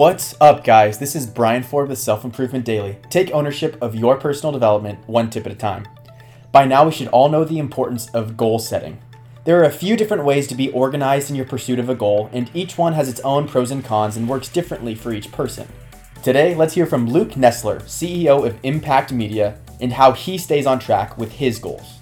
What's up, guys? This is Brian Ford with Self Improvement Daily. Take ownership of your personal development one tip at a time. By now, we should all know the importance of goal setting. There are a few different ways to be organized in your pursuit of a goal, and each one has its own pros and cons and works differently for each person. Today, let's hear from Luke Nessler, CEO of Impact Media, and how he stays on track with his goals.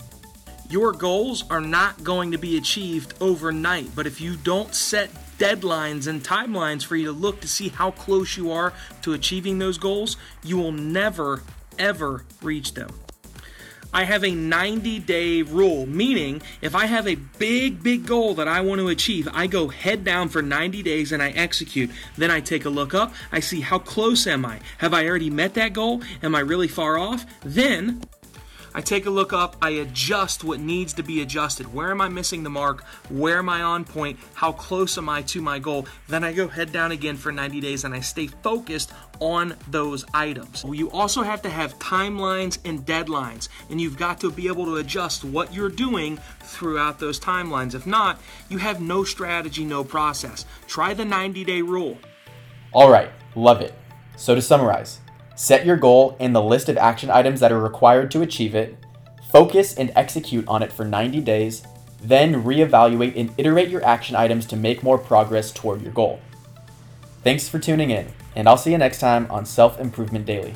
Your goals are not going to be achieved overnight, but if you don't set deadlines and timelines for you to look to see how close you are to achieving those goals, you will never, ever reach them. I have a 90 day rule, meaning if I have a big, big goal that I want to achieve, I go head down for 90 days and I execute. Then I take a look up, I see how close am I? Have I already met that goal? Am I really far off? Then I take a look up, I adjust what needs to be adjusted. Where am I missing the mark? Where am I on point? How close am I to my goal? Then I go head down again for 90 days and I stay focused on those items. You also have to have timelines and deadlines, and you've got to be able to adjust what you're doing throughout those timelines. If not, you have no strategy, no process. Try the 90 day rule. All right, love it. So to summarize, Set your goal and the list of action items that are required to achieve it. Focus and execute on it for 90 days. Then reevaluate and iterate your action items to make more progress toward your goal. Thanks for tuning in, and I'll see you next time on Self Improvement Daily.